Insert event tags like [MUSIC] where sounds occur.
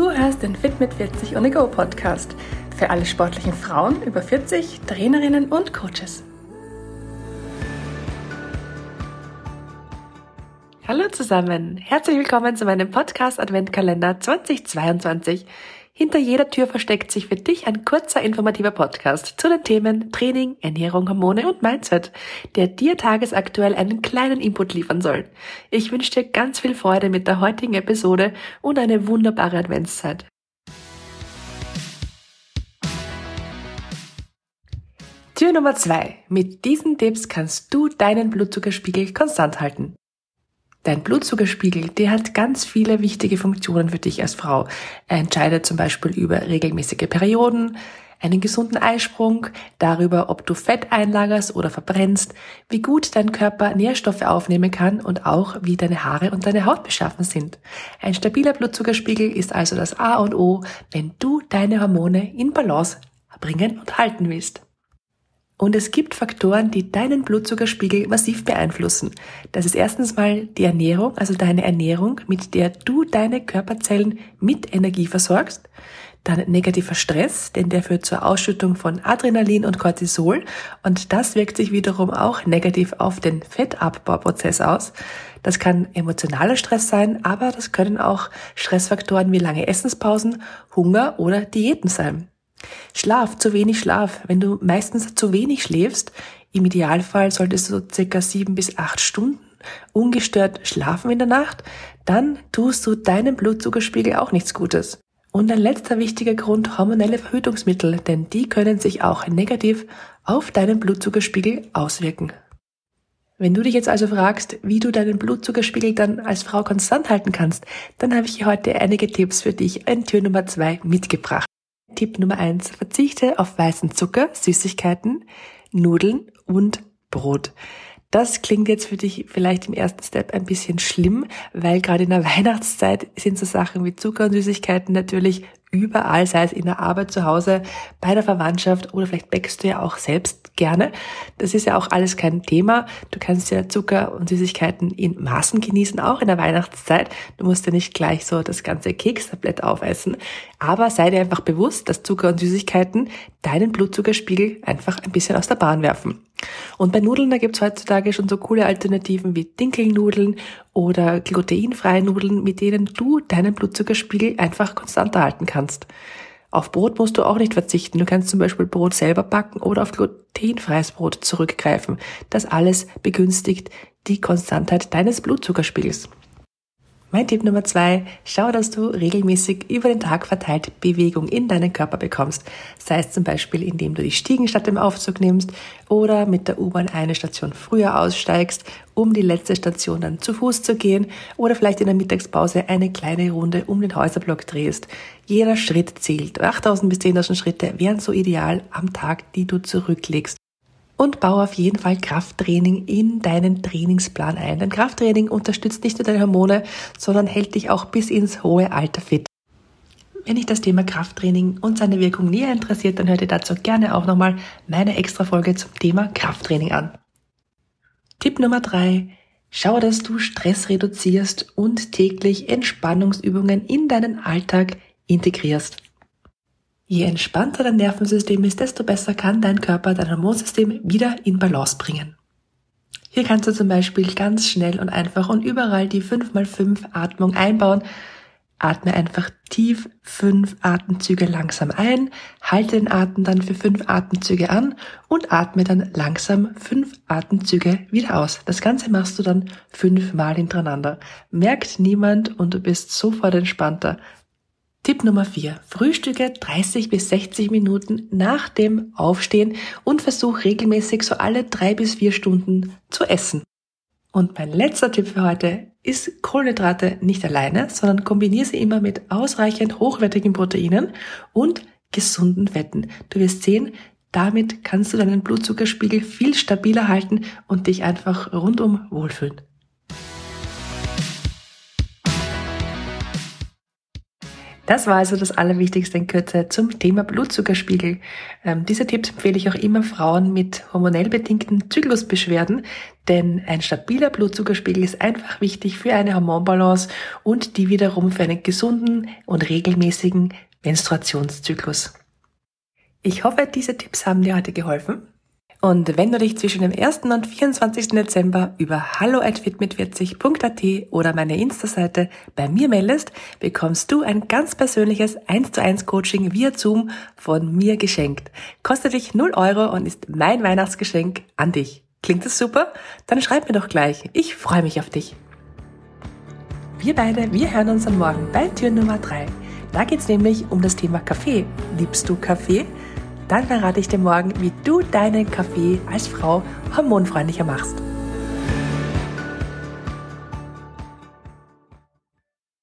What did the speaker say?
Du hörst den Fit mit 40 on Go Podcast für alle sportlichen Frauen über 40, Trainerinnen und Coaches. Hallo zusammen, herzlich willkommen zu meinem Podcast Adventkalender 2022. Hinter jeder Tür versteckt sich für dich ein kurzer informativer Podcast zu den Themen Training, Ernährung, Hormone und Mindset, der dir tagesaktuell einen kleinen Input liefern soll. Ich wünsche dir ganz viel Freude mit der heutigen Episode und eine wunderbare Adventszeit. Tür Nummer zwei. Mit diesen Tipps kannst du deinen Blutzuckerspiegel konstant halten. Dein Blutzuckerspiegel, der hat ganz viele wichtige Funktionen für dich als Frau. Er entscheidet zum Beispiel über regelmäßige Perioden, einen gesunden Eisprung, darüber, ob du Fett einlagerst oder verbrennst, wie gut dein Körper Nährstoffe aufnehmen kann und auch, wie deine Haare und deine Haut beschaffen sind. Ein stabiler Blutzuckerspiegel ist also das A und O, wenn du deine Hormone in Balance bringen und halten willst. Und es gibt Faktoren, die deinen Blutzuckerspiegel massiv beeinflussen. Das ist erstens mal die Ernährung, also deine Ernährung, mit der du deine Körperzellen mit Energie versorgst. Dann negativer Stress, denn der führt zur Ausschüttung von Adrenalin und Cortisol und das wirkt sich wiederum auch negativ auf den Fettabbauprozess aus. Das kann emotionaler Stress sein, aber das können auch Stressfaktoren wie lange Essenspausen, Hunger oder Diäten sein. Schlaf, zu wenig Schlaf. Wenn du meistens zu wenig schläfst, im Idealfall solltest du circa sieben bis acht Stunden ungestört schlafen in der Nacht, dann tust du deinem Blutzuckerspiegel auch nichts Gutes. Und ein letzter wichtiger Grund, hormonelle Verhütungsmittel, denn die können sich auch negativ auf deinen Blutzuckerspiegel auswirken. Wenn du dich jetzt also fragst, wie du deinen Blutzuckerspiegel dann als Frau konstant halten kannst, dann habe ich hier heute einige Tipps für dich in Tür Nummer zwei mitgebracht. Tipp Nummer eins: Verzichte auf weißen Zucker, Süßigkeiten, Nudeln und Brot. Das klingt jetzt für dich vielleicht im ersten Step ein bisschen schlimm, weil gerade in der [LAUGHS] Weihnachtszeit sind so Sachen wie Zucker und Süßigkeiten natürlich überall, sei es in der Arbeit, zu Hause, bei der Verwandtschaft oder vielleicht bäckst du ja auch selbst gerne. Das ist ja auch alles kein Thema. Du kannst ja Zucker und Süßigkeiten in Maßen genießen, auch in der Weihnachtszeit. Du musst ja nicht gleich so das ganze Kekstablett aufessen. Aber sei dir einfach bewusst, dass Zucker und Süßigkeiten deinen Blutzuckerspiegel einfach ein bisschen aus der Bahn werfen. Und bei Nudeln, da gibt's heutzutage schon so coole Alternativen wie Dinkelnudeln oder glutenfreie Nudeln, mit denen du deinen Blutzuckerspiegel einfach konstant halten kannst. Auf Brot musst du auch nicht verzichten. Du kannst zum Beispiel Brot selber backen oder auf glutenfreies Brot zurückgreifen. Das alles begünstigt die Konstantheit deines Blutzuckerspiegels. Mein Tipp Nummer zwei, schau, dass du regelmäßig über den Tag verteilt Bewegung in deinen Körper bekommst. Sei es zum Beispiel, indem du die Stiegen statt dem Aufzug nimmst oder mit der U-Bahn eine Station früher aussteigst, um die letzte Station dann zu Fuß zu gehen oder vielleicht in der Mittagspause eine kleine Runde um den Häuserblock drehst. Jeder Schritt zählt. 8000 bis 10.000 Schritte wären so ideal am Tag, die du zurücklegst und baue auf jeden Fall Krafttraining in deinen Trainingsplan ein. Denn Krafttraining unterstützt nicht nur deine Hormone, sondern hält dich auch bis ins hohe Alter fit. Wenn dich das Thema Krafttraining und seine Wirkung näher interessiert, dann hör dir dazu gerne auch nochmal meine extra Folge zum Thema Krafttraining an. Tipp Nummer drei: Schau, dass du Stress reduzierst und täglich Entspannungsübungen in deinen Alltag integrierst. Je entspannter dein Nervensystem ist, desto besser kann dein Körper dein Hormonsystem wieder in Balance bringen. Hier kannst du zum Beispiel ganz schnell und einfach und überall die 5x5 Atmung einbauen. Atme einfach tief fünf Atemzüge langsam ein, halte den Atem dann für fünf Atemzüge an und atme dann langsam fünf Atemzüge wieder aus. Das Ganze machst du dann fünfmal hintereinander. Merkt niemand und du bist sofort entspannter. Tipp Nummer 4. Frühstücke 30 bis 60 Minuten nach dem Aufstehen und versuch regelmäßig so alle drei bis vier Stunden zu essen. Und mein letzter Tipp für heute ist Kohlenhydrate nicht alleine, sondern kombiniere sie immer mit ausreichend hochwertigen Proteinen und gesunden Fetten. Du wirst sehen, damit kannst du deinen Blutzuckerspiegel viel stabiler halten und dich einfach rundum wohlfühlen. Das war also das Allerwichtigste in Kürze zum Thema Blutzuckerspiegel. Ähm, diese Tipps empfehle ich auch immer Frauen mit hormonell bedingten Zyklusbeschwerden, denn ein stabiler Blutzuckerspiegel ist einfach wichtig für eine Hormonbalance und die wiederum für einen gesunden und regelmäßigen Menstruationszyklus. Ich hoffe, diese Tipps haben dir heute geholfen. Und wenn du dich zwischen dem 1. und 24. Dezember über hallo@fitmit40.at oder meine Insta-Seite bei mir meldest, bekommst du ein ganz persönliches 1 zu 1 Coaching via Zoom von mir geschenkt. Kostet dich 0 Euro und ist mein Weihnachtsgeschenk an dich. Klingt das super? Dann schreib mir doch gleich. Ich freue mich auf dich. Wir beide, wir hören uns am Morgen bei Tür Nummer 3. Da geht's nämlich um das Thema Kaffee. Liebst du Kaffee? Dann verrate ich dir morgen, wie du deinen Kaffee als Frau hormonfreundlicher machst.